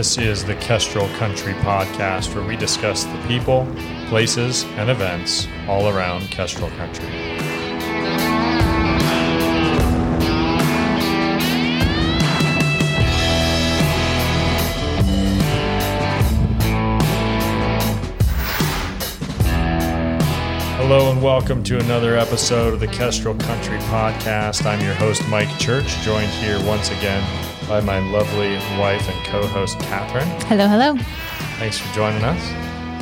This is the Kestrel Country Podcast, where we discuss the people, places, and events all around Kestrel Country. Hello and welcome to another episode of the Kestrel Country Podcast. I'm your host, Mike Church, joined here once again by my lovely wife and co host, Catherine. Hello, hello. Thanks for joining us.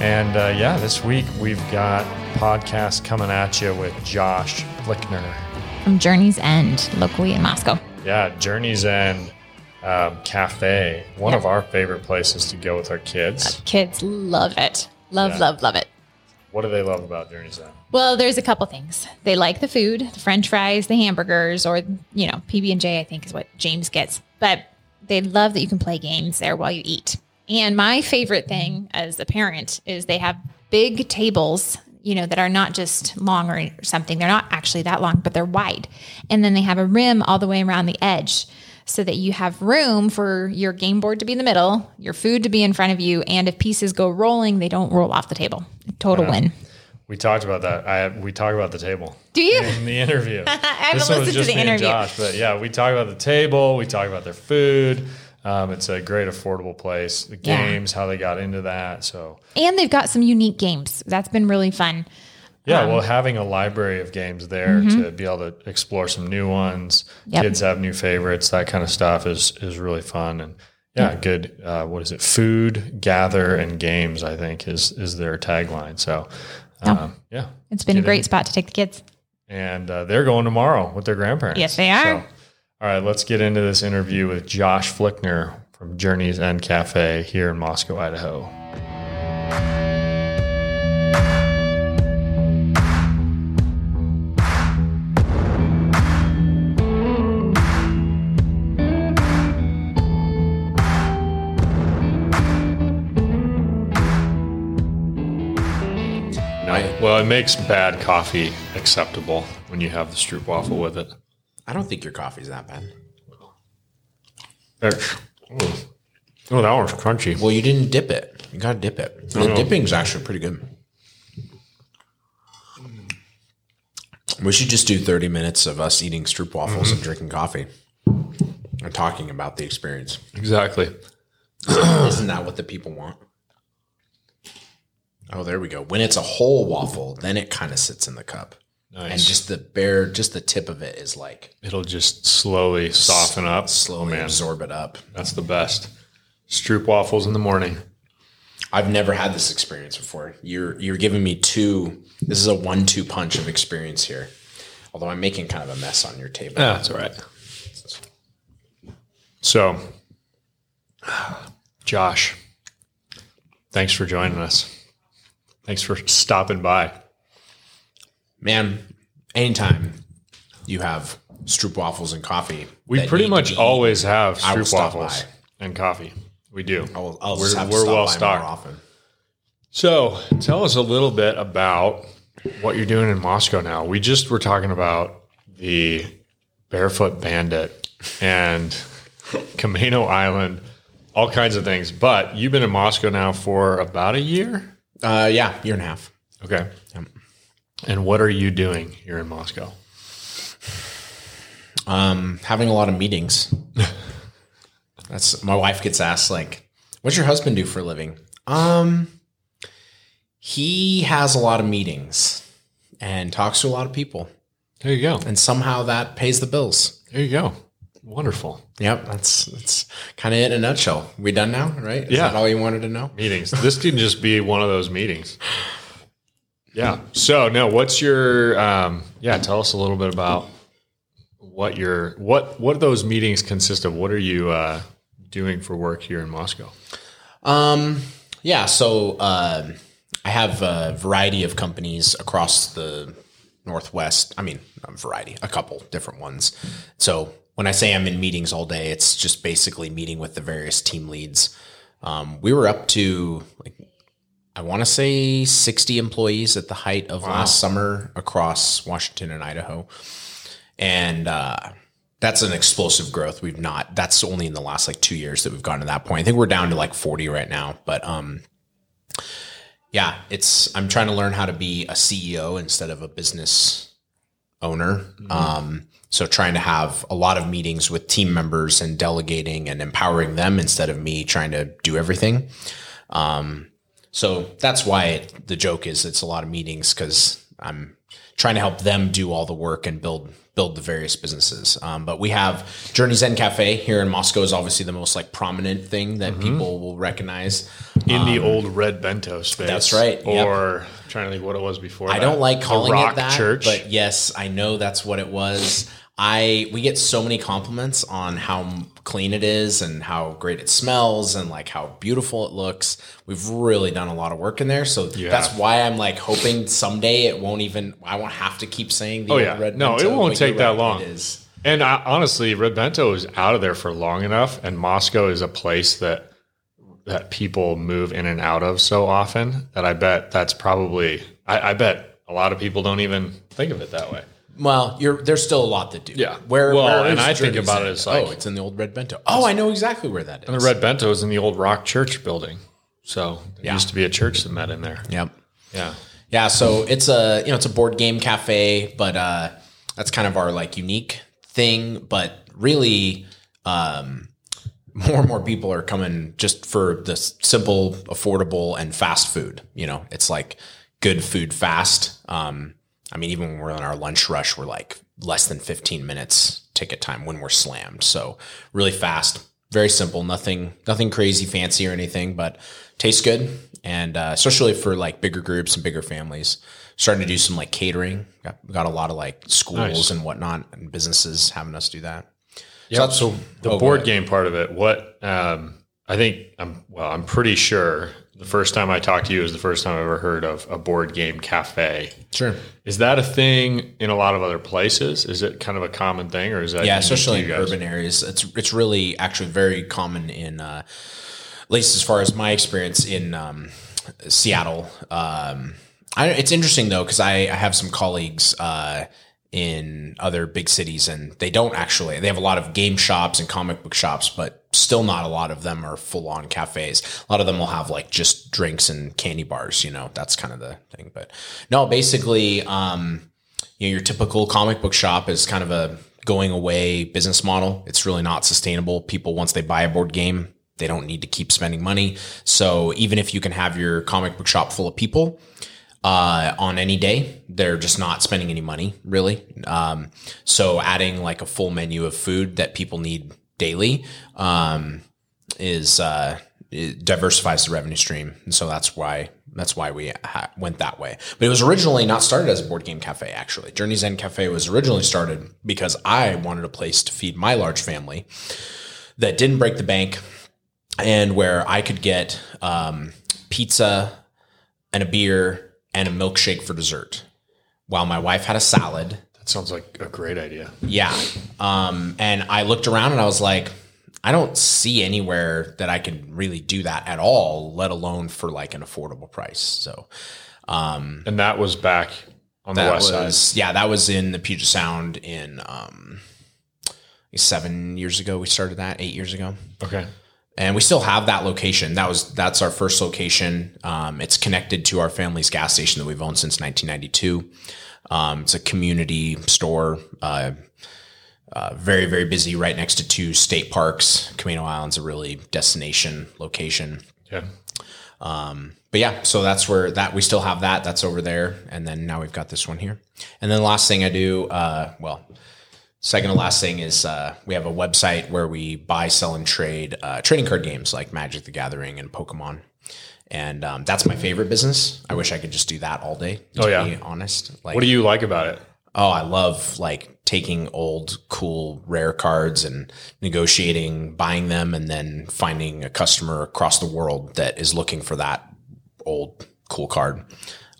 And uh, yeah, this week we've got podcast coming at you with Josh Flickner. From Journey's End, locally in Moscow. Yeah, Journey's End um, Cafe, one Yep. of our favorite places to go with our kids. Kids love it. Love, Yeah. love, love it. What do they love about Journey's End? Well, there's a couple things. They like the food, the French fries, the hamburgers, or you know, PB and J. I think is what James gets. But they love that you can play games there while you eat. And my favorite thing as a parent is they have big tables, you know, that are not just long or something. They're not actually that long, but they're wide. And then they have a rim all the way around the edge so that you have room for your game board to be in the middle, your food to be in front of you, and if pieces go rolling, they don't roll off the table. Total win. We talked about that. I we talk about the table Do you? in the interview. I haven't listened to the interview. Josh, but yeah, we talk about the table. We talk about their food. Um, it's a great affordable place. The Yeah. games, how they got into that. So And they've got some unique games. That's been really fun. Yeah, Um, well, having a library of games there to be able to explore some new ones, mm-hmm. Yep. kids have new favorites, that kind of stuff is is really fun. And yeah, good. Uh, what is it? Food, gather, and games. I think is is their tagline. So um, yeah, It's been a great in. spot to take the kids. and uh, they're going tomorrow with their grandparents. Yes, they are. So, all right, let's get into this interview with Josh Flickner from Journey's End Cafe here in Moscow, Idaho. No, it makes bad coffee acceptable when you have the stroopwafel with it. I don't think your coffee's that bad. Oh, oh, that one's crunchy. Well, you didn't dip it. You got to dip it. The no. dipping's actually pretty good. We should just do 30 minutes of us eating stroop waffles and mm-hmm. drinking coffee and talking about the experience. Exactly. Isn't that what the people want? Oh, there we go. When it's a whole waffle, then it kind of sits in the cup. Nice. And just the bare, just the tip of it is like It'll just slowly soften up. slowly oh, man. absorb it up. That's the best. Stroop waffles in the morning. I've never had this experience before. You're you're giving me two. This is a one-two punch of experience here. Although I'm making kind of a mess on your table. That's all right. So, Josh, thanks for joining us. Thanks for stopping by. Man, anytime you have stroop waffles and coffee, We pretty much always have stroop waffles and coffee. We do. I will, I'll we're just have to we're well stocked. often. So, tell us a little bit about what you're doing in Moscow now. We just were talking about the Barefoot Bandit and Camano Island, all kinds of things. But you've been in Moscow now for about a year. Uh, yeah, year and a half. Okay. Yep. And what are you doing here in Moscow? Um, having a lot of meetings. That's my wife gets asked like, "What's your husband do for a living?" Um, he has a lot of meetings and talks to a lot of people, There you go. and somehow that pays the bills. There you go. Wonderful. Yep, that's that's kind of it in a nutshell. We done now, right? Is Yeah. that all you wanted to know? Meetings. this can just be one of those meetings. Yeah. So, no, what's your, um, yeah, tell us a little bit about what your, what, what those meetings consist of. What are you, uh, doing for work here in Moscow? Um, yeah. So uh, I have a variety of companies across the Northwest. I mean, a variety, a couple different ones. So when I say I'm in meetings all day, it's just basically meeting with the various team leads. Um, we were up to like I want to say 60 employees at the height of last summer across Washington and Idaho. And uh, that's an explosive growth. We've not. That's only in the last like two years that we've gotten to that point. I think we're down to like forty right now, but um, yeah, it's. I'm trying to learn how to be a CEO instead of a business owner. Um, so trying to have a lot of meetings with team members and delegating and empowering them instead of me trying to do everything. Um, so that's why it, the joke is it's a lot of meetings because I'm trying to help them do all the work and build build the various businesses. Um, but we have Journey's End Cafe here in Moscow is obviously the most like prominent thing that people will recognize. in the old red bento space. Um, that's right. Or I'm trying to think what it was before. I that. don't like calling it that, Church. but yes, I know that's what it was. I we get so many compliments on how clean it is and how great it smells and like how beautiful it looks. We've really done a lot of work in there, so Yeah. that's why I'm like hoping someday it won't even. I won't have to keep saying the Oh, yeah. red. No, it won't take that right, long. It is. And I, honestly, Red Bento is out of there for long enough, and Moscow is a place that that people move in and out of so often that I bet that's probably. I, I bet a lot of people don't even think of it that way. Well, you're there's still a lot to do. Yeah. Where? Well, where and I think about it as like- oh, it's in the old red bento. Oh, I know exactly where that is. And the Red Bento is in the old Rock Church building, so there Yeah. used to be a church that met in there. Yep. Yeah, Yeah, so it's a you know it's a board game cafe, but uh, that's kind of our like unique thing. But really, um, more and more people are coming just for the simple, affordable, and fast food. You know, it's like good food fast. Um, I mean, even when we're on our lunch rush, we're like less than fifteen minutes ticket time when we're slammed. So really fast, very simple, nothing nothing crazy, fancy or anything, but tastes good. And uh, especially for like bigger groups and bigger families, starting to do some like catering. Got, got a lot of like schools Nice. and whatnot and businesses having us do that. yeah. So the oh, board game part of it, what um, I think I'm well, I'm pretty sure the first time I talked to you is the first time I ever heard of a board game cafe. Sure. Is that a thing in a lot of other places? Is it kind of a common thing, or is that Yeah, especially in urban areas. It's it's really actually very common in, uh, at least as far as my experience in um, Seattle. Um, I, it's interesting though because I, I have some colleagues uh, in other big cities, and they don't actually. They have a lot of game shops and comic book shops, but still not a lot of them are full on cafes. A lot of them will have like just drinks and candy bars. You know, that's kind of the thing. But no, basically. Um, you know, your typical comic book shop is kind of a going away business model. It's really not sustainable. People, once they buy a board game, they don't need to keep spending money. So even if you can have your comic book shop full of people, uh, on any day, they're just not spending any money really. Um, so adding like a full menu of food that people need daily, um, is, uh, diversifies the revenue stream. And so that's why that's why we ha- went that way. But it was originally not started as a board game cafe. Actually, Journey's End Cafe was originally started because I wanted a place to feed my large family that didn't break the bank, and where I could get um, pizza and a beer and a milkshake for dessert, while my wife had a salad. That sounds like a great idea. Yeah. Um, and I looked around and I was like, I don't see anywhere that I can really do that at all, let alone for like an affordable price. So And that was back on the west was, side. yeah, that was in the Puget Sound in um, seven years ago. We started that eight years ago. Okay. And we still have that location. That was that's our first location. Um, it's connected to our family's gas station that we've owned since 1992. Um, it's a community store. Uh, uh, very very busy, right next to two state parks. Camano Island's a really destination location. Yeah. But yeah, so that's where that we still have that. That's over there, and then now we've got this one here. And then the last thing I do, uh, well, second to last thing is uh, we have a website where we buy, sell, and trade uh, trading card games like Magic: The Gathering and Pokemon. And um, that's my favorite business. I wish I could just do that all day. To Oh, yeah. be honest. Like, What do you like about it? Oh, I love like taking old, cool, rare cards and negotiating, buying them, and then finding a customer across the world that is looking for that old, cool card.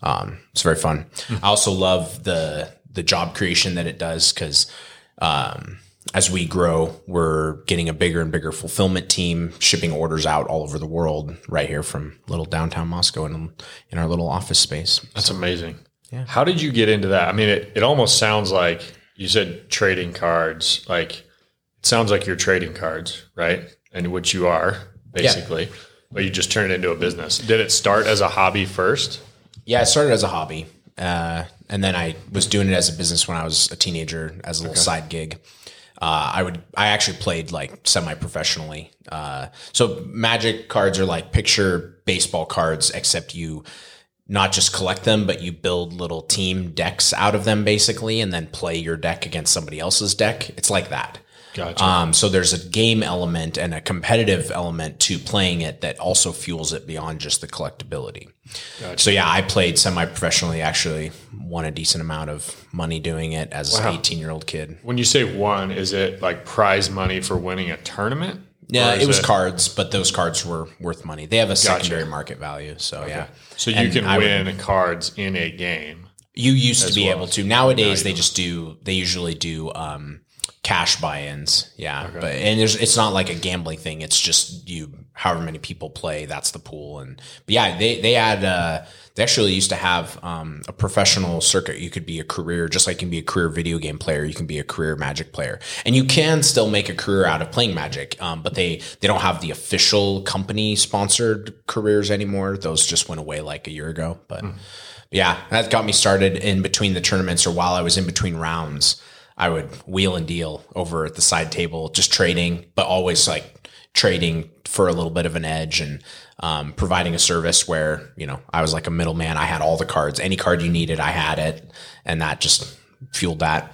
Um, it's very fun. I also love the the job creation that it does because um, as we grow, we're getting a bigger and bigger fulfillment team, shipping orders out all over the world, right here from little downtown Moscow in, in our little office space. That's amazing. Yeah. How did you get into that? I mean, it, it almost sounds like you said trading cards. Like, it sounds like you're trading cards, right? And which you are basically, but you just turned it into a business. Did it start as a hobby first? Yeah, it started as a hobby, uh, and then I was doing it as a business when I was a teenager as a little side gig. Uh, I would I actually played like semi professionally. Uh, so Magic cards are like picture baseball cards, except you not just collect them, but you build little team decks out of them basically, and then play your deck against somebody else's deck. It's like that. Gotcha. Um, so there's a game element and a competitive element to playing it that also fuels it beyond just the collectability. So yeah, I played semi-professionally. Actually, won a decent amount of money doing it as an 18 year old kid. when you say won, is it like prize money for winning a tournament? Yeah, it was cards, but those cards were worth money. They have a secondary market value. So yeah, So you And can I would- win cards in a game. You used to be well. able to. Nowadays, they just do. They usually do um, cash buy-ins. Yeah, but and there's it's not like a gambling thing. It's just you. However many people play, that's the pool. And but yeah, they they had. Uh, they actually used to have um, a professional circuit. You could be a career, just like you can be a career video game player. You can be a career Magic player, and you can still make a career out of playing Magic. Um, but they they don't have the official company sponsored careers anymore. Those just went away like a year ago. But yeah, that got me started in between the tournaments or while I was in between rounds. I would wheel and deal over at the side table, just trading, but always like trading for a little bit of an edge and um, providing a service where, you know, I was like a middleman. I had all the cards. Any card you needed, I had it. And that just fueled that.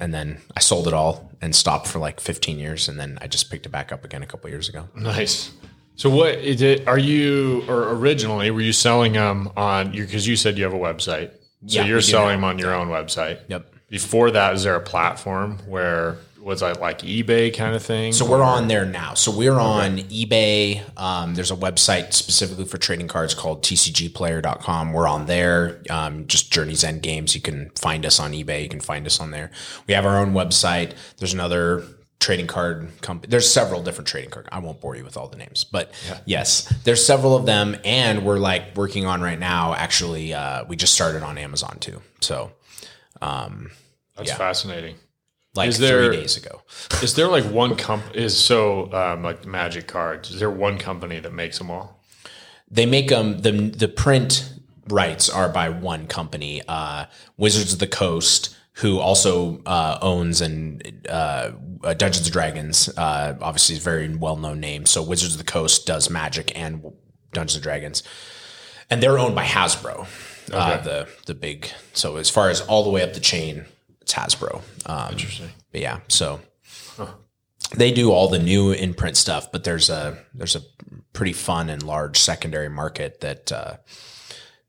And then I sold it all and stopped for like 15 years. And then I just picked it back up again a couple years ago. Nice. So what is it? Are you or originally were you selling them on your? Because you said you have a website, so Yeah, you're selling them on your own website. Yep. Before that, is there a platform where was that like eBay kind of thing? So we're on there now. So we're on eBay. Um, there's a website specifically for trading cards called tcgplayer.com. We're on there. Um, just Journey's End Games. You can find us on eBay. You can find us on there. We have our own website. There's another trading card company. There's several different trading card. I won't bore you with all the names, but yes, there's several of them. And we're like working on right now. Actually, uh, we just started on Amazon too. So That's yeah. fascinating. like Is there- three days ago. Is there like one comp? Is so um, like Magic cards? Is there one company that makes them all? they make them the the print rights are by one company uh wizards of the coast who also uh, owns and uh, uh, Dungeons and Dragons, uh, obviously is a very well known name. So Wizards of the Coast does Magic and Dungeons and Dragons, and they're owned by Hasbro, uh, the the big. So as far as all the way up the chain, it's Hasbro. Um, Interesting. but yeah, so they do all the new in print stuff, but there's a there's a pretty fun and large secondary market that uh,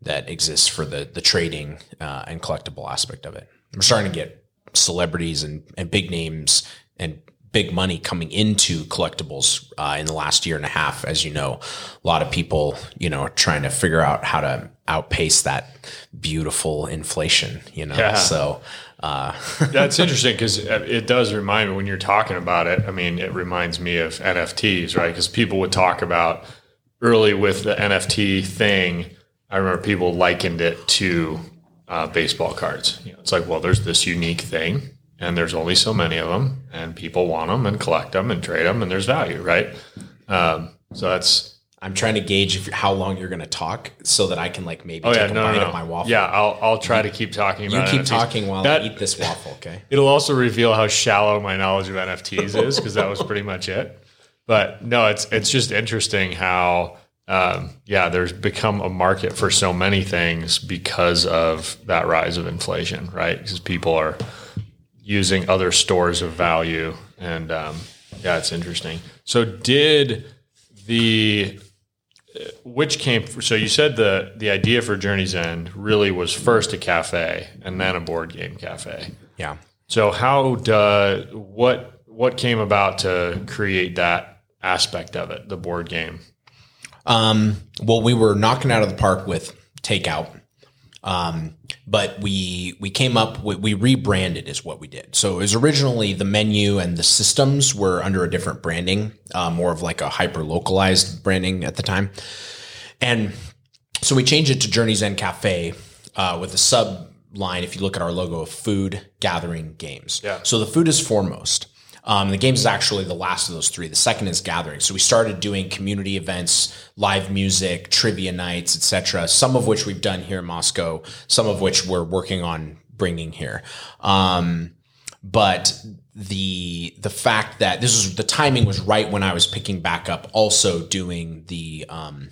that exists for the the trading uh, and collectible aspect of it. We're starting to get celebrities and, and big names and big money coming into collectibles uh, in the last year and a half. As you know, a lot of people, you know, are trying to figure out how to outpace that beautiful inflation. You know, Yeah. so uh, That's interesting because it does remind me when you're talking about it. I mean, it reminds me of NFTs, right? Because people would talk about early with the NFT thing. I remember people likened it to uh, baseball cards. You know, it's like, well, there's this unique thing, and there's only so many of them, and people want them and collect them and trade them, and there's value, right? Um, so that's I'm trying to gauge if, how long you're going to talk so that I can like maybe oh take yeah, a no, bite no, of my waffle. Yeah, I'll I'll try to keep talking about You keep NFTs. talking while That- I eat this waffle, okay? It'll also reveal how shallow my knowledge of NFTs is because that was pretty much it. But no, it's it's just interesting how um, yeah, there's become a market for so many things because of that rise of inflation, right? Because people are using other stores of value, and um, yeah, it's interesting. So did the which came so you said the the idea for Journey's End really was first a cafe and then a board game cafe. Yeah. So how does what what came about to create that aspect of it, the board game? Um, well, we were knocking out of the park with takeout. Um, but we we came up with, we rebranded is what we did. So it was originally the menu and the systems were under a different branding, uh, more of like a hyper localized branding at the time. And so we changed it to Journey's End Cafe uh, with a sub line. If you look at our logo of food, gathering, games. Yeah. So the food is foremost. Um, the games is actually the last of those three. The second is gathering. So we started doing community events, live music, trivia nights, etc. Some of which we've done here in Moscow. Some of which we're working on bringing here. Um, but the the fact that this was the timing was right when I was picking back up, also doing the um,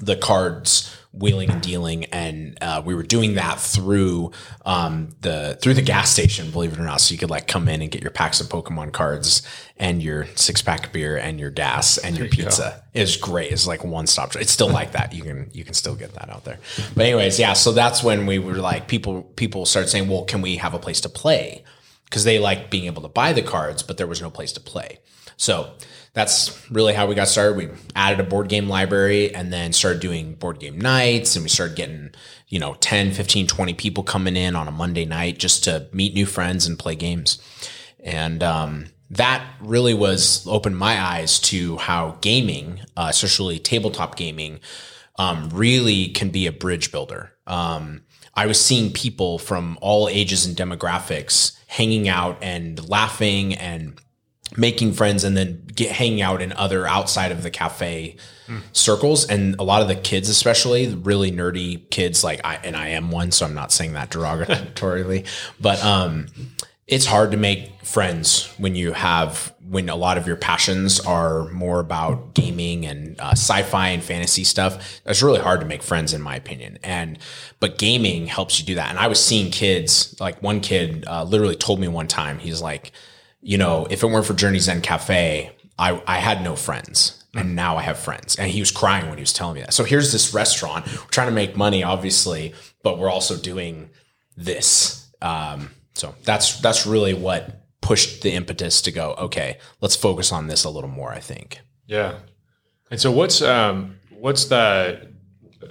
the cards wheeling and dealing and uh, we were doing that through um, the through the gas station believe it or not. So you could like come in and get your packs of pokemon cards and your six pack of beer and your gas and your pizza. It was great. It's like one stop it's still like that. You can you can still get that out there. But anyways yeah so that's when we were like people people started saying well can we have a place to play? Because they like being able to buy the cards but there was no place to play. So that's really how we got started. We added a board game library and then started doing board game nights and we started getting, you know, 10, 15, 20 people coming in on a Monday night just to meet new friends and play games. And um, that really was opened my eyes to how gaming, uh, especially tabletop gaming, um, really can be a bridge builder. Um, I was seeing people from all ages and demographics hanging out and laughing and making friends and then get hanging out in other outside of the cafe mm. circles. And a lot of the kids especially really nerdy kids like I and I am one so I'm not saying that derogatorily but um it's hard to make friends when you have when a lot of your passions are more about gaming and uh, sci-fi and fantasy stuff. It's really hard to make friends in my opinion. And but gaming helps you do that. And i was seeing kids like one kid uh, literally told me one time he's like you know, if it weren't for Journey's End Cafe, I, I had no friends. And now I have friends. And he was crying when he was telling me that. So here's this restaurant. We're trying to make money, obviously, but we're also doing this. Um, so that's that's really what pushed the impetus to go, okay, let's focus on this a little more, I think. Yeah. And so what's um what's the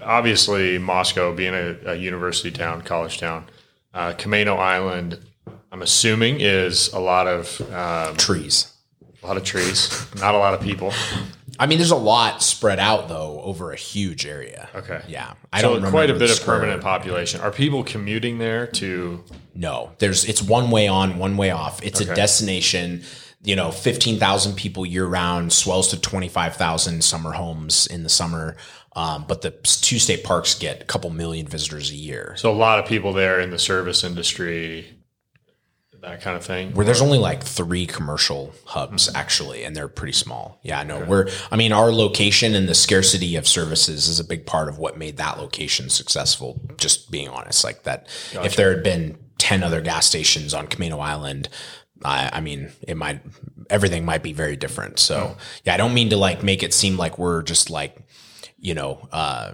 obviously Moscow being a, a university town, college town, uh, Camano Island I'm assuming is a lot of um, trees. A lot of trees, not a lot of people. I mean, there's a lot spread out though over a huge area. Okay. Yeah, I so don't quite a bit of permanent population. Are people commuting there to? No, there's it's one way on, one way off. It's okay. a destination. You know, fifteen thousand people year round, swells to twenty five thousand summer homes in the summer. Um, but the two state parks get a couple million visitors a year. So a lot of people there in the service industry that kind of thing. Where there's only like three commercial hubs mm-hmm. actually, and they're pretty small. Yeah, no, okay. we're. I mean, our location and the scarcity of services is a big part of what made that location successful. Just being honest, like that. Gotcha. If there had been ten other gas stations on Camano Island, I, I mean, it might everything might be very different. So mm. yeah, I don't mean to like make it seem like we're just like, you know. Uh,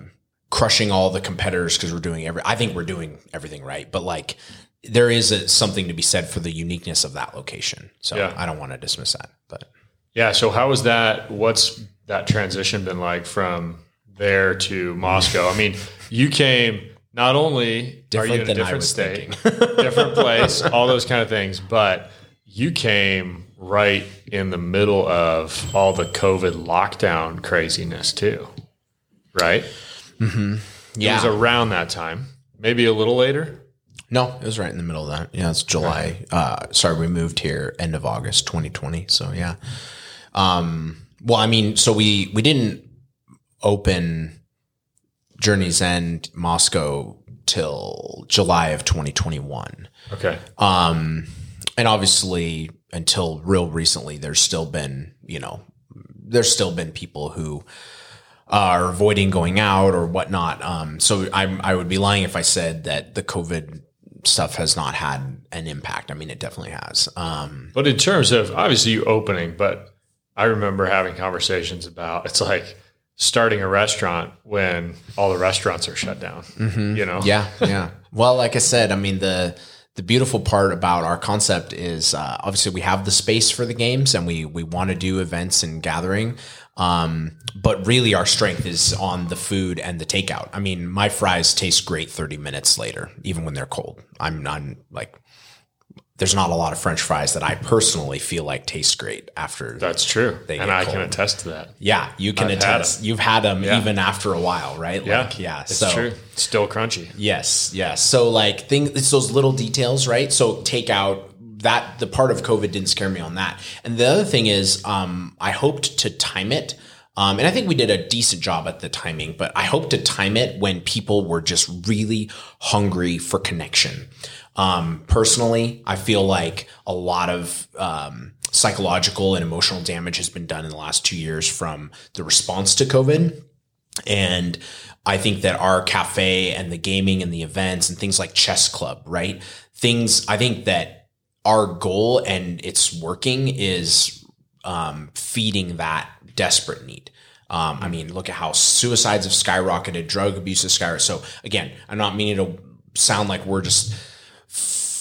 crushing all the competitors because we're doing every I think we're doing everything right but like there is a, something to be said for the uniqueness of that location. So yeah. I don't want to dismiss that, but yeah. So how was that? What's that transition been like from there to Moscow? I mean, you came not only different are you in a different state, different place, all those kind of things, but you came right in the middle of all the COVID lockdown craziness too, right? Mm-hmm. Yeah, it was around that time, maybe a little later. No, it was right in the middle of that. Yeah, it's July. Uh, sorry, we moved here end of August 2020. So yeah. Um, well, I mean, so we we didn't open Journey's End Moscow till July of 2021. Okay. Um, and obviously, until real recently, there's still been you know, there's still been people who are avoiding going out or whatnot. Um, so I I would be lying if I said that the COVID stuff has not had an impact. I mean, it definitely has. Um, but in terms of obviously you opening, but I remember having conversations about it's like starting a restaurant when all the restaurants are shut down. Mm-hmm. You know? Yeah, yeah. well, like I said, I mean the the beautiful part about our concept is uh, obviously we have the space for the games and we we want to do events and gathering um, but really, our strength is on the food and the takeout. I mean, my fries taste great 30 minutes later, even when they're cold. I'm not like, there's not a lot of French fries that I personally feel like taste great after. That's true, and I cold. can attest to that. Yeah, you can I've attest. You've had them yeah. even after a while, right? Yeah, like, yeah. It's so, true. Still crunchy. Yes, yes. So like, thing, it's those little details, right? So takeout that the part of COVID didn't scare me on that. And the other thing is, um, I hoped to time it. Um, and I think we did a decent job at the timing, but I hope to time it when people were just really hungry for connection. Um, personally, I feel like a lot of um, psychological and emotional damage has been done in the last two years from the response to COVID. And I think that our cafe and the gaming and the events and things like chess club, right? Things I think that our goal and it's working is um, feeding that desperate need. Um, I mean, look at how suicides have skyrocketed, drug abuse has skyrocketed. So again, I'm not meaning to sound like we're just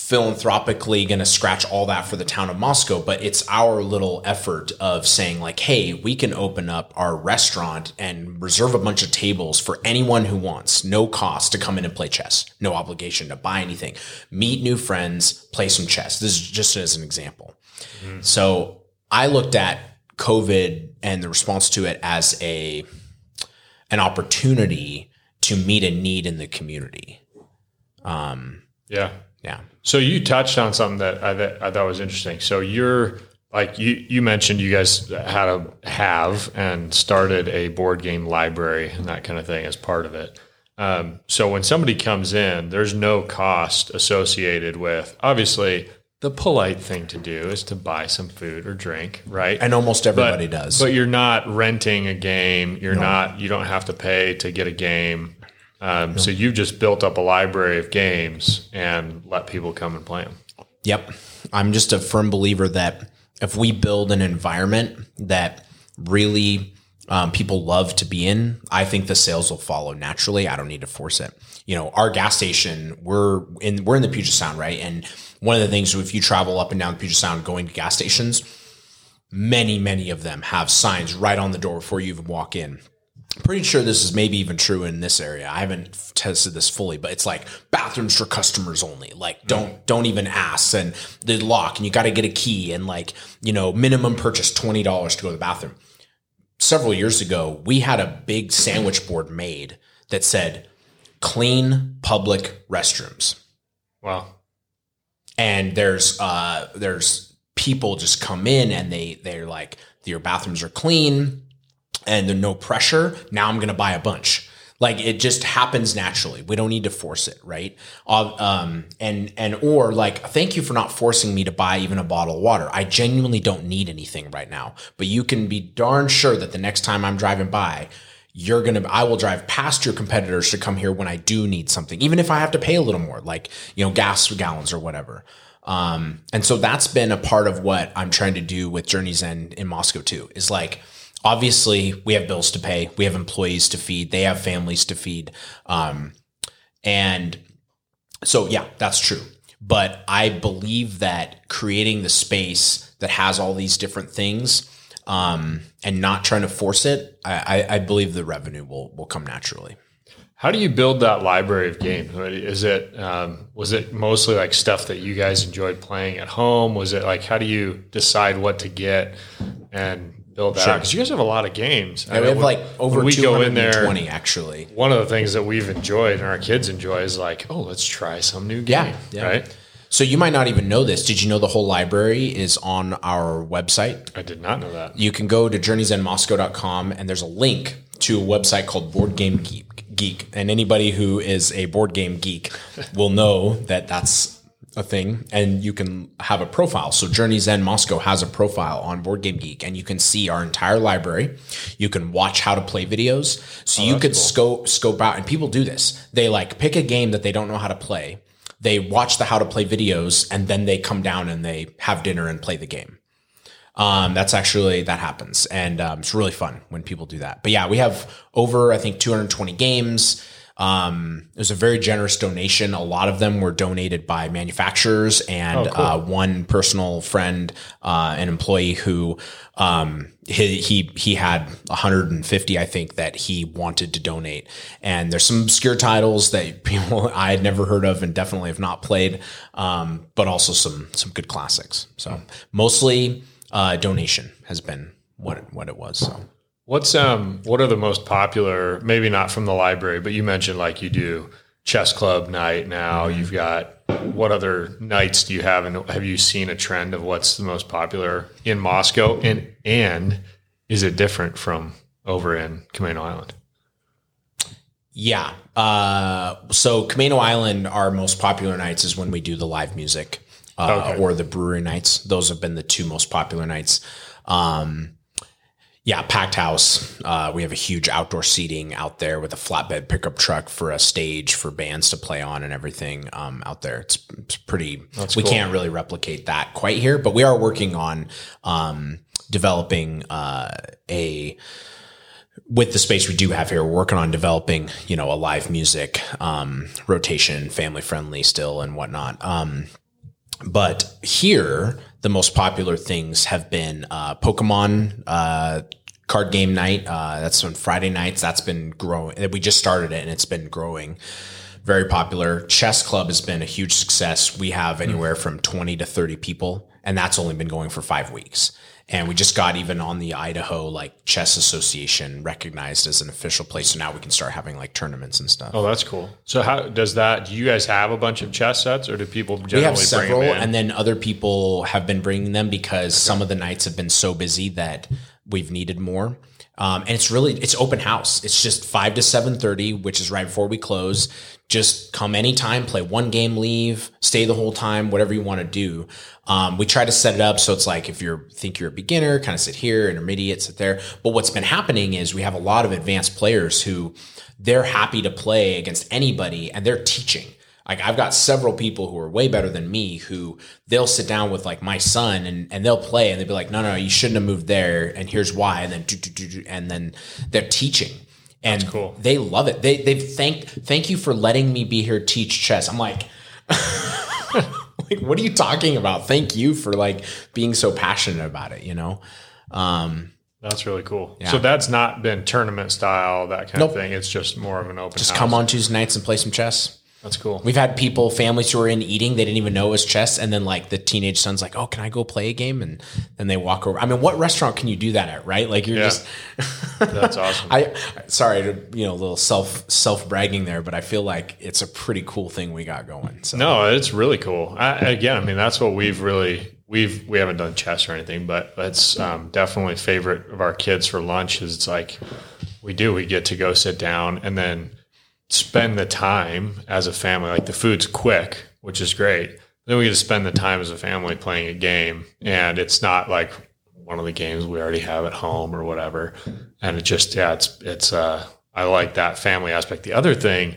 philanthropically going to scratch all that for the town of Moscow, but it's our little effort of saying like, hey, we can open up our restaurant and reserve a bunch of tables for anyone who wants, no cost to come in and play chess, no obligation to buy anything, meet new friends, play some chess. This is just as an example. Mm-hmm. So I looked at COVID and the response to it as a an opportunity to meet a need in the community. Um, yeah, yeah. So you touched on something that I, that I thought was interesting. So you're like you you mentioned you guys had a have and started a board game library and that kind of thing as part of it. Um, so when somebody comes in, there's no cost associated with obviously the polite thing to do is to buy some food or drink, right? And almost everybody but, does. But you're not renting a game. You're no. not. You don't have to pay to get a game. Um. So you've just built up a library of games and let people come and play them. Yep, I'm just a firm believer that if we build an environment that really um, people love to be in, I think the sales will follow naturally. I don't need to force it. You know, our gas station, we're in we're in the Puget Sound, right? And one of the things, if you travel up and down the Puget Sound going to gas stations, many, many of them have signs right on the door before you even walk in. Pretty sure this is maybe even true in this area. I haven't tested this fully, but it's like bathrooms for customers only. Like don't mm. don't even ask and the lock and you got to get a key and like, you know, minimum purchase $20 to go to the bathroom. Several years ago, we had a big sandwich board made that said clean public restrooms. Wow and there's uh there's people just come in and they they're like your bathrooms are clean and there's no pressure now i'm gonna buy a bunch. Like it just happens naturally. We don't need to force it right? Um and and or like thank you for not forcing me to buy even a bottle of water. I genuinely don't need anything right now. But you can be darn sure that the next time i'm driving by you're going to, I will drive past your competitors to come here when I do need something, even if I have to pay a little more, like, you know, gas gallons or whatever. Um, and so that's been a part of what I'm trying to do with Journey's End in Moscow too, is like, obviously we have bills to pay. We have employees to feed. They have families to feed. Um, and so, yeah, that's true. But I believe that creating the space that has all these different things um, and not trying to force it, I, I, believe the revenue will will come naturally. How do you build that library of games? Is it um, was it mostly like stuff that you guys enjoyed playing at home? Was it like how do you decide what to get and build that sure. Because you guys have a lot of games. Yeah, we have when, like over we go in there. Twenty actually. One of the things that we've enjoyed and our kids enjoy is like, oh, let's try some new game. Yeah, yeah. right. So you might not even know this. Did you know the whole library is on our website? I did not know that. You can go to journeysendmoscow.com and there's a link to a website called Board Game Geek. Geek. And anybody who is a board game geek will know that that's a thing and you can have a profile. So Journeys End Moscow has a profile on Board Game Geek and you can see our entire library. You can watch how to play videos. So oh, you could cool. scope scope out and people do this. They like pick a game that they don't know how to play they watch the how to play videos and then they come down and they have dinner and play the game. Um, that's actually that happens, and um, it's really fun when people do that. But yeah, we have over I think 220 games. Um, it was a very generous donation. A lot of them were donated by manufacturers and oh, cool. uh, one personal friend, uh, an employee who um, he, he he had 150, I think, that he wanted to donate. And there's some obscure titles that people I had never heard of and definitely have not played, um, but also some some good classics. So mostly uh, donation has been what what it was. So. What's um what are the most popular? Maybe not from the library, but you mentioned like you do chess club night now. Mm-hmm. You've got what other nights do you have, and have you seen a trend of what's the most popular in Moscow, and and is it different from over in Camano Island? Yeah. Uh, so Camano Island, our most popular nights is when we do the live music uh, Okay. or the brewery nights. Those have been the two most popular nights. Um, yeah, packed house. Uh, we have a huge outdoor seating out there with a flatbed pickup truck for a stage for bands to play on and everything um, out there. It's, it's pretty. we cool. can't really replicate that quite here, but we are working on um, developing uh, a with the space we do have here, we're working on developing, you know, a live music um, rotation, family friendly still and whatnot. Um, but here, the most popular things have been uh, Pokemon uh, card game night. Uh, that's on Friday nights. That's been growing. We just started it and it's been growing. Very popular. Chess Club has been a huge success. We have anywhere from 20 to 30 people, and that's only been going for five weeks. And we just got even on the Idaho like chess association recognized as an official place. So now we can start having like tournaments and stuff. Oh, that's cool. So how does that? Do you guys have a bunch of chess sets, or do people generally we have bring several, and then other people have been bringing them because some of the nights have been so busy that we've needed more. Um, and it's really it's open house. It's just five to seven thirty, which is right before we close. Just come anytime, play one game, leave, stay the whole time, whatever you want to do. Um, we try to set it up so it's like if you think you're a beginner, kind of sit here, intermediate, sit there. But what's been happening is we have a lot of advanced players who they're happy to play against anybody, and they're teaching. Like I've got several people who are way better than me who they'll sit down with like my son and, and they'll play and they'll be like, no, no, you shouldn't have moved there. And here's why. And then, do, do, do, do, and then they're teaching and cool. they love it. They, they've thanked, thank you for letting me be here, teach chess. I'm like, like, what are you talking about? Thank you for like being so passionate about it, you know? Um, that's really cool. Yeah. So that's not been tournament style, that kind Nope. of thing. It's just more of an open. just house. come on Tuesday nights and play some chess. That's cool. We've had people, families who are in eating, they didn't even know it was chess. And then like the teenage son's like, oh, can I go play a game? And then they walk over. I mean, what restaurant can you do that at, right? Like you're Yeah. just, That's awesome. I, sorry to, you know, a little self, self bragging there, but I feel like it's a pretty cool thing we got going. So No, it's really cool. I, again, I mean, that's what we've really we've we haven't done chess or anything, but that's um, definitely a favorite of our kids for lunch. Is it's like we do we get to go sit down and then spend the time as a family. Like the food's quick, which is great. Then we get to spend the time as a family playing a game, and it's not like one of the games we already have at home or whatever. And it just yeah, it's it's uh I like that family aspect. The other thing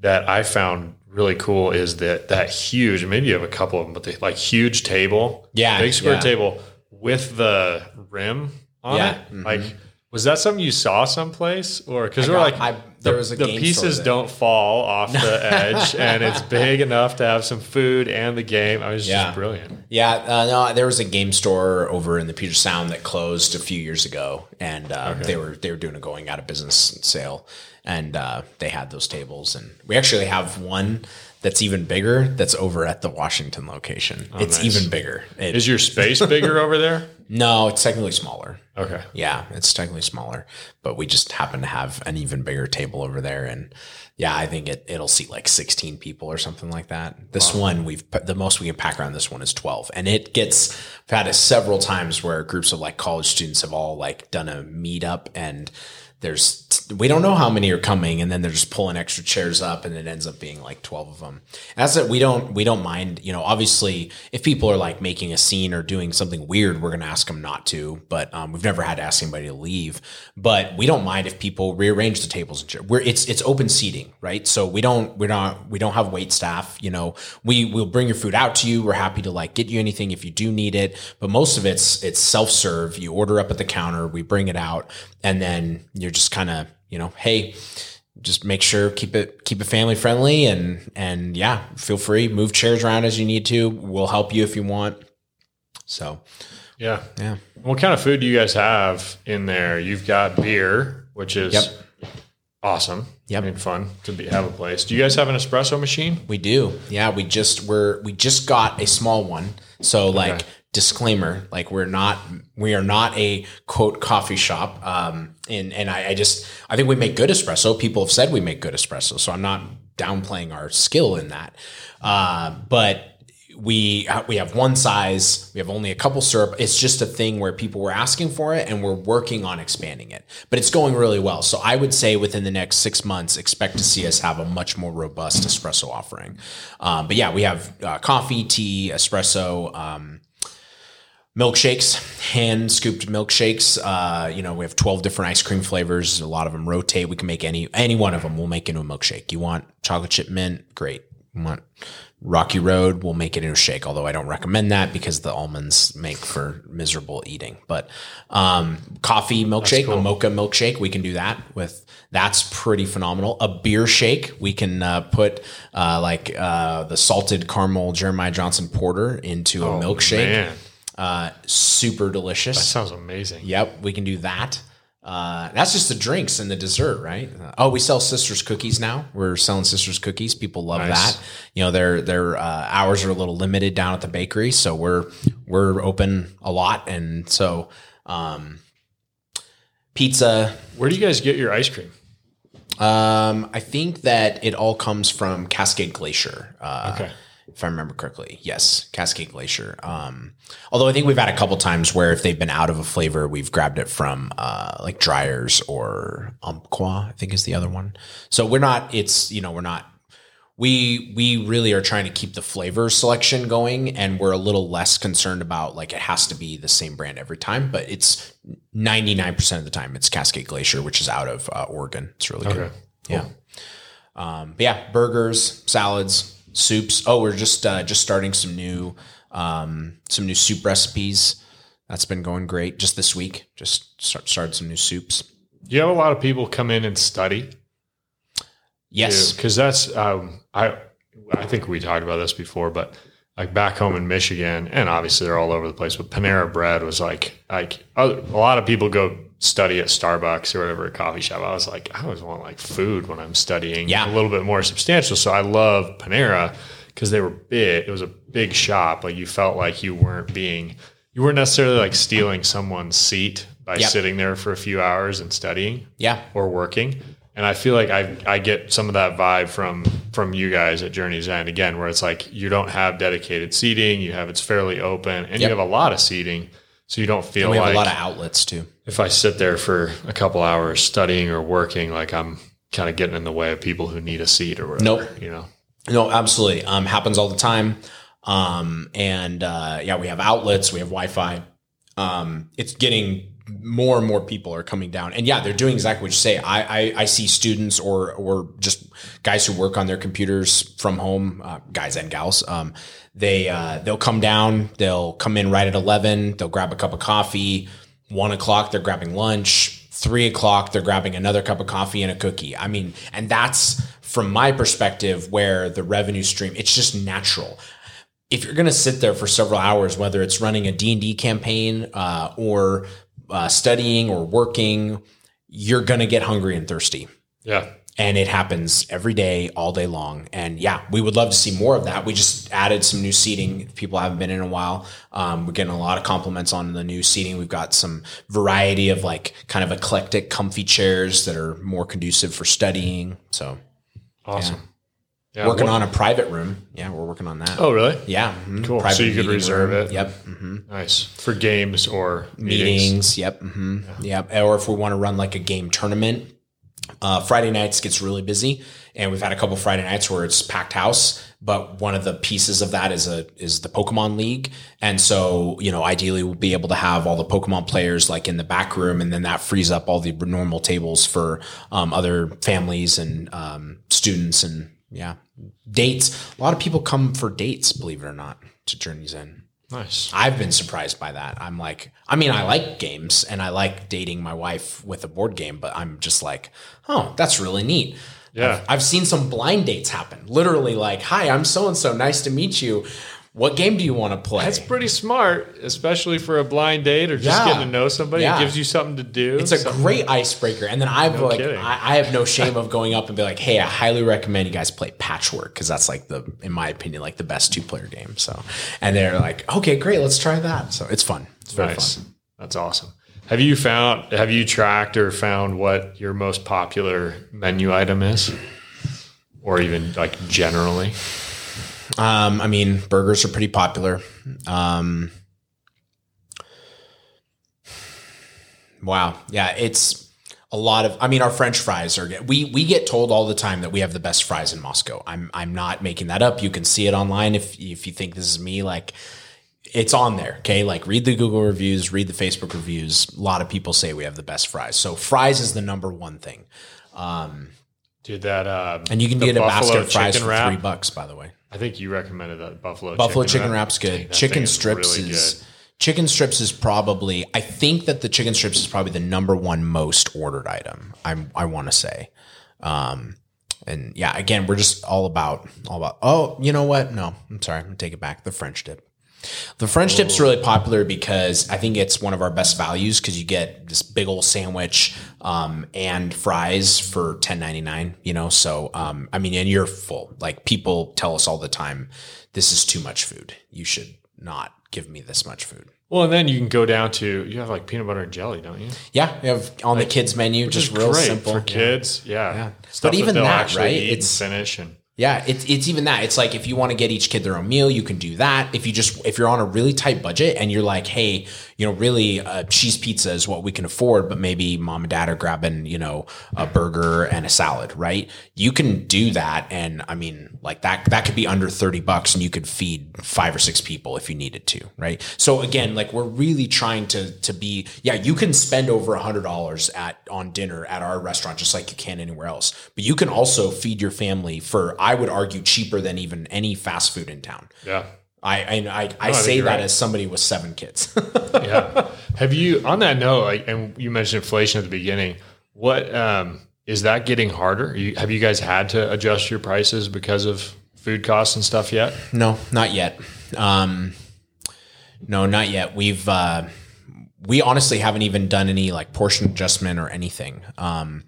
that I found really cool is that that huge, maybe you have a couple of them, but the like huge table, Yeah, big square yeah. table with the rim on Yeah, mm-hmm. it. Like, was that something you saw someplace, or because we're got- like I- the, there was a the pieces don't fall off the edge, and it's big enough to have some food and the game. I was Yeah. just brilliant. Yeah, uh, no, there was a game store over in the Puget Sound that closed a few years ago, and uh, they were they were doing a going out of business sale, and uh, they had those tables, and we actually have one that's even bigger that's over at the Washington location. it's nice. even bigger. It- Is your space bigger over there? no, it's technically smaller. Okay. Yeah, it's technically smaller, but we just happen to have an even bigger table over there, and yeah, I think it it'll seat like sixteen people or something like that. This one we've the most we can pack around this one is twelve, and it gets. I've had it several times where groups of like college students have all like done a meetup and. There's we don't know how many are coming, and then they're just pulling extra chairs up, and it ends up being like twelve of them. As that we don't we don't mind, you know. Obviously, if people are like making a scene or doing something weird, we're gonna ask them not to. But um, we've never had to ask anybody to leave. But we don't mind if people rearrange the tables and chairs. We're it's it's open seating, right? So we don't we're not we don't have wait staff. You know, we, will bring your food out to you. We're happy to like get you anything if you do need it. But most of it's it's self serve. You order up at the counter, we bring it out, and then you're just kind of you know, hey, just make sure keep it keep it family friendly and and yeah, feel free move chairs around as you need to. We'll help you if you want. So Yeah. yeah, What kind of food do you guys have in there? You've got beer, which is Yep. awesome. Yep. I mean, fun to be, have a place. Do you guys have an espresso machine? we do. Yeah, we just we're we just got a small one. So like disclaimer like we're not we are not a quote coffee shop. Um and and I, I just i think we make good espresso. People have said we make good espresso so i'm not downplaying our skill in that. Uh but we we have one size. We have only a couple syrup. It's just a thing where people were asking for it and we're working on expanding it. But it's going really well. So i would say within the next six months expect to see us have a much more robust espresso offering. Um, but yeah we have uh, coffee tea espresso um, milkshakes hand scooped milkshakes. Uh, you know we have 12 different ice cream flavors a lot of them rotate. We can make any any one of them we'll make into a milkshake. You want chocolate chip mint? Great. You want rocky road? We'll make it into a shake although i don't recommend that because the almonds make for miserable eating. But um, coffee milkshake a mocha milkshake we can do that with that's pretty phenomenal. A beer shake we can uh, put uh, like uh, the salted caramel jeremiah johnson porter into a milkshake. Man, uh, super delicious. That sounds amazing. Yep, we can do that. Uh, that's just the drinks and the dessert, right? Uh, oh, we sell Sisters cookies now. We're selling Sisters cookies. People love Nice. that. You know, their their uh, hours are a little limited down at the bakery, so we're we're open a lot, and so um, pizza. Where do you guys get your ice cream? Um, I think that it all comes from Cascade Glacier. Uh, Okay. If I remember correctly. Yes, Cascade Glacier. Um, although I think we've had a couple times where if they've been out of a flavor, we've grabbed it from uh, like Dreyer's or Umpqua. I think is the other one. So we're not. It's you know we're not. We we really are trying to keep the flavor selection going, and we're a little less concerned about like it has to be the same brand every time. But it's ninety nine percent of the time it's Cascade Glacier, which is out of uh, Oregon. It's really good. Okay. Yeah. Um, but yeah, burgers, salads, soups. Oh, we're just uh, just starting some new um, some new soup recipes. That's been going great. Just this week, just start, started some new soups. Do you have a lot of people come in and study? Yes. because that's um, I I think we talked about this before, but like back home in Michigan, and obviously they're all over the place. But Panera Bread was like like a lot of people go study at Starbucks or whatever a coffee shop. I was like, I always want like food when I'm studying, Yeah. a little bit more substantial. So I love Panera because they were big. It was a big shop. Like you felt like you weren't being you weren't necessarily like stealing someone's seat by Yep. sitting there for a few hours and studying Yeah. or working. And I feel like I I get some of that vibe from from you guys at Journey's End again, where it's like you don't have dedicated seating, you have it's fairly open, and you have a lot of seating, so you don't feel We have like a lot of outlets too. if I sit there for a couple hours studying or working, like I'm kind of getting in the way of people who need a seat or whatever. Nope. You know. No, absolutely. Um, happens all the time. Um, and uh, yeah, we have outlets, we have Wi-Fi. Um, it's getting more and more people are coming down, and yeah, they're doing exactly what you say. I I, I see students or or just guys who work on their computers from home, uh, guys and gals. Um, they uh, they'll come down, they'll come in right at eleven, they'll grab a cup of coffee. One o'clock, they're grabbing lunch. Three o'clock, they're grabbing another cup of coffee and a cookie. I mean, and that's from my perspective where the revenue stream, it's just natural. If you're going to sit there for several hours, whether it's running a D&D campaign uh, or uh, studying or working, you're going to get hungry and thirsty Yeah. and it happens every day all day long and yeah we would love to see more of that we just added some new seating if people haven't been in a while um, we're getting a lot of compliments on the new seating we've got some variety of like kind of eclectic comfy chairs that are more conducive for studying so Awesome. Yeah. Working what- on a private room yeah we're working on that Oh, really? yeah mhm. Cool. Private So you could reserve room. it. yep hmm Nice for games or meetings. meetings. Yep. hmm Yep. Or if we want to run like a game tournament, uh, Friday nights gets really busy, and we've had a couple Friday nights where it's packed house. But one of the pieces of that is a is the Pokemon League, and so you know ideally we'll be able to have all the Pokemon players like in the back room, and then that frees up all the normal tables for um, other families and um, students and yeah dates. A lot of people come for dates, believe it or not, to Journey's End. Nice. I've been surprised by that. I'm like, I mean, I like games and I like dating my wife with a board game, but I'm just like, oh, that's really neat. Yeah. I've, I've seen some blind dates happen. Literally, like, hi, I'm so and so. Nice to meet you. What game do you want to play? That's pretty smart, especially for a blind date or just Yeah. getting to know somebody. Yeah. It gives you something to do. It's a something- great icebreaker. And then I've No like. I, I have no shame of going up and be like, hey, I highly recommend you guys play Patchwork because that's like the, in my opinion, like the best two player game. So, and they're like, okay, great, let's try that. So it's fun. It's very nice. fun. That's awesome. Have you found? Have you tracked or found what your most popular menu item is, or even like generally? Um, I mean, burgers are pretty popular. Um, wow, yeah, it's a lot of. I mean, our French fries are. We we get told all the time that we have the best fries in Moscow. I'm I'm not making that up. You can see it online if if you think this is me. Like, it's on there. Okay, like read the Google reviews, read the Facebook reviews. A lot of people say we have the best fries. So fries is the number one thing, Dude, that um, and you can get a basket of fries for wrap. three bucks. By the way. I think you recommended that buffalo Buffalo chicken, chicken, wrap's good. chicken thing is strips really is chicken strips is probably I think that the chicken strips is probably the number one most ordered item. I'm I want to say. Um and yeah, again, we're just all about all about oh, you know what? No, I'm sorry, I'm gonna take it back. The French dip. The French dip's really popular because I think it's one of our best values because you get this big old sandwich um, and fries for ten ninety nine. You know, so um, I mean, and you're full. Like people tell us all the time, this is too much food. You should not give me this much food. Well, and then you can go down to you have like peanut butter and jelly, don't you? Yeah, you have on the kids menu, just real simple for Yeah. kids. Yeah, Yeah. But even that, right? It's- finish and Yeah, it's it's even that. It's like if you want to get each kid their own meal, you can do that. If you just if you're on a really tight budget and you're like, hey, you know, really, a cheese pizza is what we can afford, but maybe mom and dad are grabbing, you know, a burger and a salad, right? You can do that, and I mean, like that that could be under thirty bucks, and you could feed five or six people if you needed to, right? So again, like we're really trying to to be, yeah, you can spend over a hundred dollars at on dinner at our restaurant just like you can anywhere else, but you can also feed your family for would argue cheaper than even any fast food in town. yeah, I I I, I say that right. as somebody with seven kids. yeah. have you on that note? Like, and you mentioned inflation at the beginning. What um, is that getting harder? You, have you guys had to adjust your prices because of food costs and stuff yet? no, not yet. Um, no, not yet. We've uh, we honestly haven't even done any like portion adjustment or anything. Um,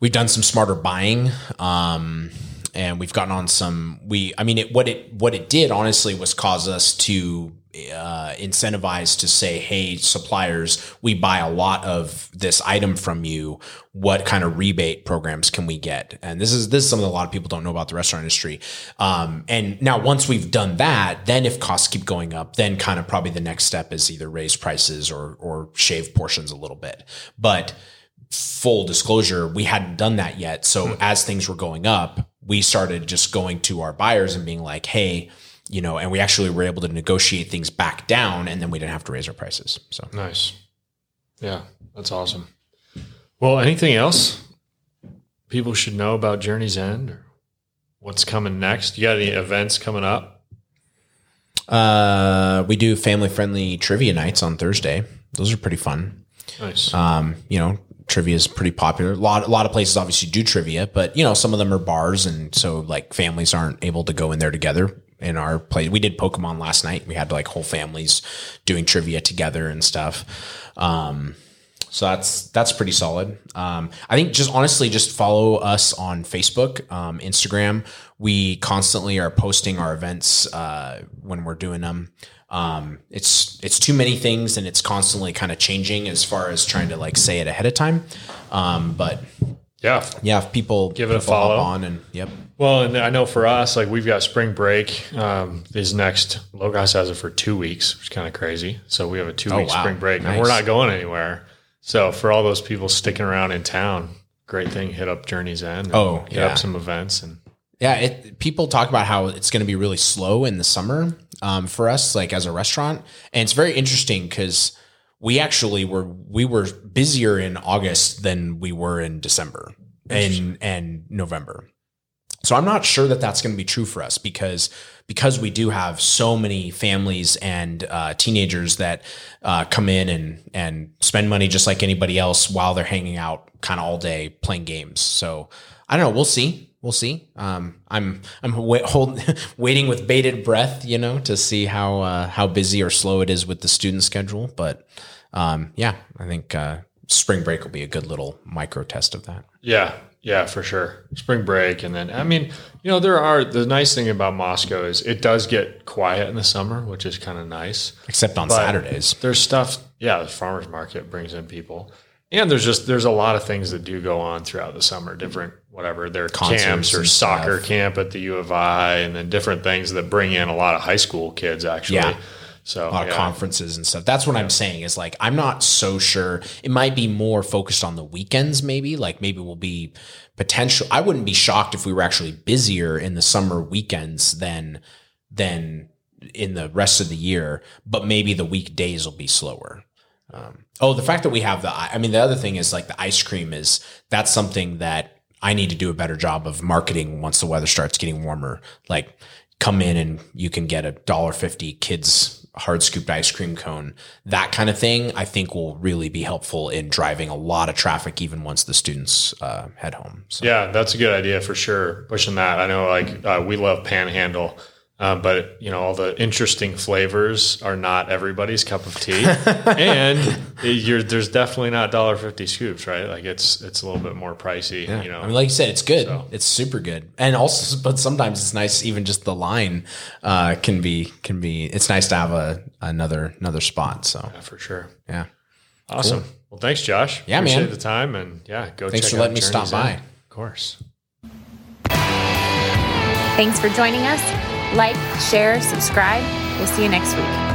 we've done some smarter buying. Um, and we've gotten on some we i mean it what it what it did honestly was cause us to uh, incentivize to say hey suppliers we buy a lot of this item from you. What kind of rebate programs can we get? And this is this is something a lot of people don't know about the restaurant industry. Um, and now once we've done that then if costs keep going up then kind of probably the next step is either raise prices or or shave portions a little bit. But full disclosure, we hadn't done that yet. So as things were going up, we started just going to our buyers and being like, hey, you know, and we actually were able to negotiate things back down and then we didn't have to raise our prices. So Nice. Yeah, that's awesome. Well, anything else people should know about Journey's End or what's coming next? You got any events coming up? uh, we do family friendly trivia nights on Thursday. Those are pretty fun. Nice. Um, you know, trivia is pretty popular. A lot, a lot of places obviously do trivia, but you know, some of them are bars, and so like families aren't able to go in there together. In our place, we did Pokemon last night. We had like whole families doing trivia together and stuff. Um, so that's that's pretty solid. Um, I think just honestly, just follow us on Facebook, um, Instagram. We constantly are posting our events uh, when we're doing them. Um, it's it's too many things, and it's constantly kind of changing as far as trying to like say it ahead of time. Um, but yeah. yeah, if people Give it a people hop follow. on, and yep, Well, and I know for us, like we've got spring break. Um, is next. Logos has it for two weeks, which is kind of crazy. So we have a two week Oh, wow. spring break, and we're not going anywhere. So for all those people sticking around in town, great thing. Hit up Journey's End. and Oh, hit yeah. up some events and Yeah, it, people talk about how it's going to be really slow in the summer um, for us, like as a restaurant, and it's very interesting because we actually were we were busier in August than we were in December and and November. So So I'm not sure that that's going to be true for us because because we do have so many families and uh, teenagers that uh, come in and and spend money just like anybody else while they're hanging out kind of all day playing games. So I don't know. We'll see. We'll see. Um, I'm I'm wait, hold, waiting with bated breath, you know, to see how uh, how busy or slow it is with the student schedule. But um, yeah, I think uh, spring break will be a good little micro test of that. Yeah, yeah, for sure. Spring break, and then I mean, you know, there are the nice thing about Moscow is it does get quiet in the summer, which is kind of nice. Except on But Saturdays. There's stuff. Yeah, the farmers market brings in people, and there's just there's a lot of things that do go on throughout the summer. Different whatever their Concerts camps or soccer stuff. camp at the U of I, and then different things that bring in a lot of high school kids actually. Yeah. So a lot yeah. of conferences and stuff. That's what I'm saying is like I'm not so sure. It might be more focused on the weekends, maybe. Like maybe we'll be potential. I wouldn't be shocked if we were actually busier in the summer weekends than than in the rest of the year. But maybe the weekdays will be slower. Um, oh, the fact that we have the. I mean, the other thing is like the ice cream is that's something that I need to do a better job of marketing once the weather starts getting warmer. Like come in and you can get a dollar fifty kids hard scooped ice cream cone. That kind of thing, I think, will really be helpful in driving a lot of traffic, even once the students uh, head home. So Yeah, that's a good idea for sure. Pushing that. I know, like uh, we love Panhandle, uh, but you know, all the interesting flavors are not everybody's cup of tea, and you're, there's definitely not dollar fifty scoops, right? Like it's it's a little bit more pricey. You know, I mean, like you said, it's good. So. It's super good, and also, but sometimes it's nice. Even just the line uh, can be can be. It's nice to have a another another spot. So Yeah, for sure. yeah, Awesome. Well, thanks, Josh. Yeah, Appreciate man. the time, and yeah, go. Thanks check for out letting me stop by. In. Of course. Thanks for joining us. Like, share, subscribe. We'll see you next week.